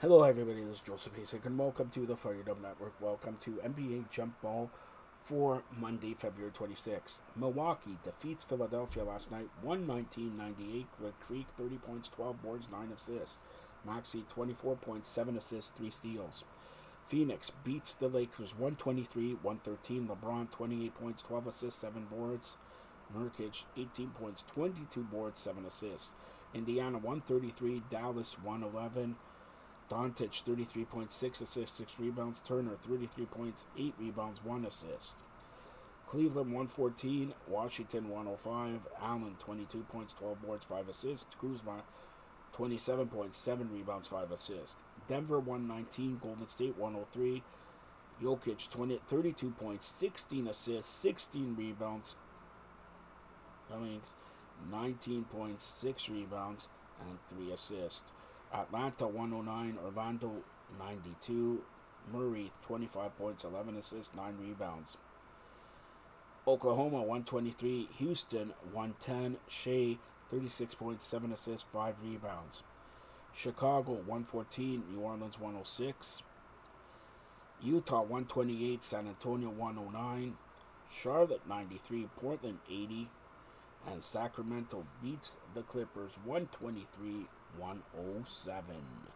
Hello, everybody. This is Joseph Hasek, and welcome to the FiredUp Network. Welcome to NBA Jump Ball for Monday, February 26th. Milwaukee defeats Philadelphia last night, 119-98. Greek Freak, 30 points, 12 boards, 9 assists. Maxey, 24.7 assists, 3 steals. Phoenix beats the Lakers 123-113. LeBron, 28 points, 12 assists, 7 boards. Nurkic, 18 points, 22 boards, 7 assists. Indiana, 133. Dallas, 111. Doncic, 33.6 assists, 6 rebounds. Turner, 33 points, 8 rebounds, 1 assist. Cleveland, 114. Washington, 105. Allen, 22 points, 12 boards, 5 assists. Kuzma, 27 points, 7 rebounds, 5 assists. Denver, 119. Golden State, 103. Jokic, 20, 32 points, 16 assists, 16 rebounds. Kuminga, 19 points, 6 rebounds, and 3 assists. Atlanta 109, Orlando 92, Murray 25 points, 11 assists, 9 rebounds. Oklahoma 123, Houston 110, Shai 36 points, 7 assists, 5 rebounds. Chicago 114, New Orleans 106, Utah 128, San Antonio 109, Charlotte 93, Portland 80, and Sacramento beats the Clippers 123 107.